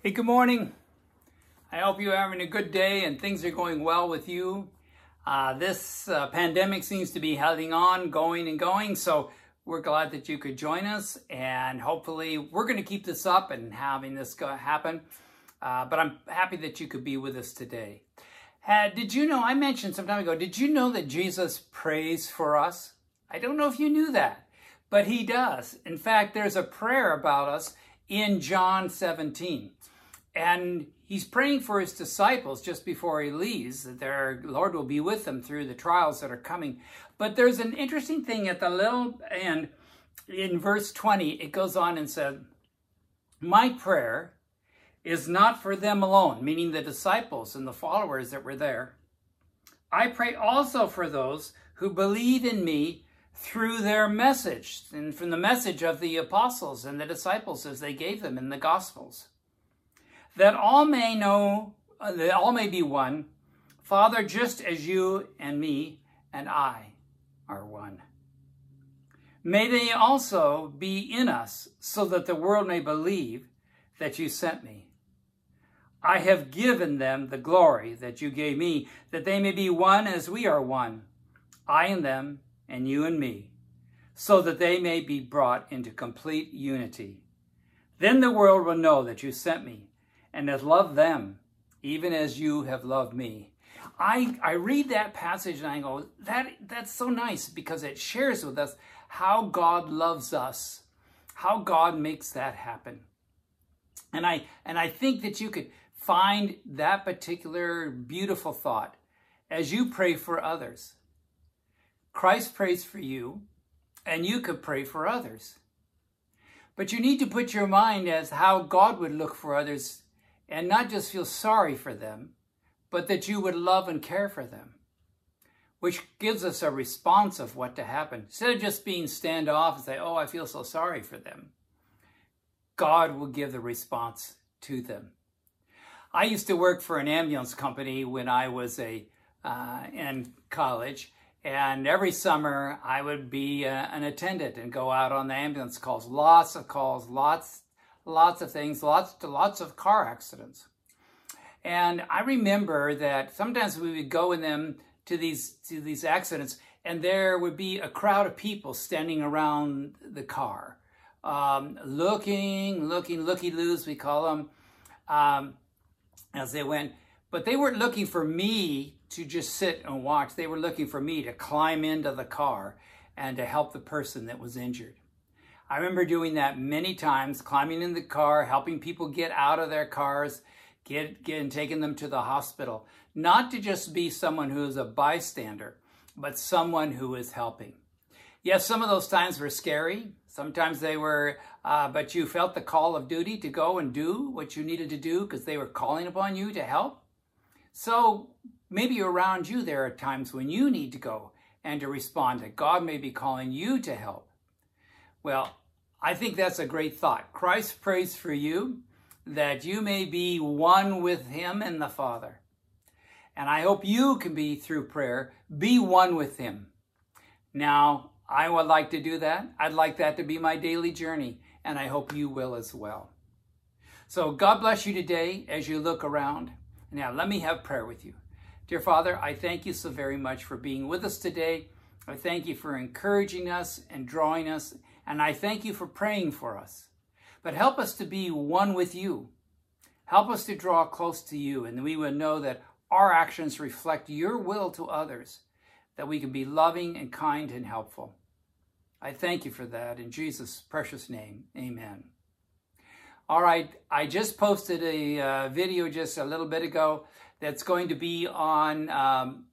Hey, good morning. I hope you're having a good day and things are going well with you. Uh, this uh, pandemic seems to be heading on, going and going, so we're glad that you could join us, and hopefully we're going to keep this up and having this go- happen. Uh, but I'm happy that you could be with us today. Had, did you know, I mentioned some time ago, did you know that Jesus prays for us? I don't know if you knew that, but he does. In fact, there's a prayer about us in John 17. And he's praying for his disciples just before he leaves, that their Lord will be with them through the trials that are coming. But there's an interesting thing at the little end in verse 20, it goes on and said, My prayer is not for them alone, meaning the disciples and the followers that were there. I pray also for those who believe in me through their message and from the message of the apostles and the disciples as they gave them in the gospels. That all may know uh, that all may be one. Father just as you and me and i are one. May they also be in us so that the world may believe that you sent me. I have given them the glory that you gave me that they may be one as we are one i and them and you and me so that they may be brought into complete unity then the world will know that you sent me and has loved them even as you have loved me. I, I read that passage and I go, that, that's so nice because it shares with us how God loves us, how God makes that happen. And I, and I think that you could find that particular beautiful thought as you pray for others. Christ prays for you, and you could pray for others. But you need to put your mind as how God would look for others and not just feel sorry for them, but that you would love and care for them, which gives us a response of what to happen. Instead of just being standoff and say, oh, I feel so sorry for them, God will give the response to them. I used to work for an ambulance company when I was a uh, in college, and every summer I would be uh, an attendant and go out on the ambulance calls. Lots of calls, lots lots of things, lots to lots of car accidents. And I remember that sometimes we would go in them to these to these accidents, and there would be a crowd of people standing around the car, um, looking, looking, looky loos, we call them, um, as they went. But they weren't looking for me to just sit and watch. They were looking for me to climb into the car and to help the person that was injured. I remember doing that many times, climbing in the car, helping people get out of their cars, get, get and taking them to the hospital. Not to just be someone who is a bystander, but someone who is helping. Yes, some of those times were scary. Sometimes they were, uh, but you felt the call of duty to go and do what you needed to do because they were calling upon you to help. So maybe around you, there are times when you need to go and to respond, that God may be calling you to help. Well, I think that's a great thought. Christ prays for you that you may be one with him and the Father. And I hope you can be, through prayer, be one with him. Now, I would like to do that. I'd like that to be my daily journey, and I hope you will as well. So, God bless you today as you look around. Now, let me have prayer with you. Dear Father, I thank you so very much for being with us today. I thank you for encouraging us and drawing us and I thank you for praying for us. But help us to be one with you. Help us to draw close to you, and we will know that our actions reflect your will to others, that we can be loving and kind and helpful. I thank you for that in Jesus' precious name. Amen. All right, I just posted a uh, video just a little bit ago that's going to be on um,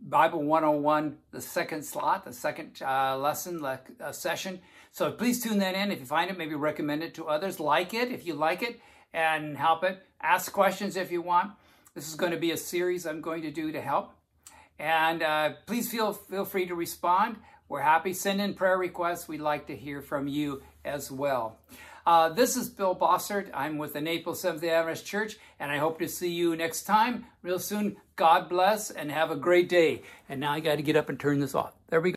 Bible 101, the second slot, the second uh, lesson le uh, session. So please tune that in. If you find it, maybe recommend it to others. Like it if you like it and help it. Ask questions if you want. This is going to be a series I'm going to do to help. And uh, please feel, feel free to respond. We're happy. Send in prayer requests. We'd like to hear from you as well. Uh, this is Bill Bossert. I'm with the Naples Seventh-day Adventist Church, and I hope to see you next time real soon. God bless and have a great day. And now I got to get up and turn this off. There we go.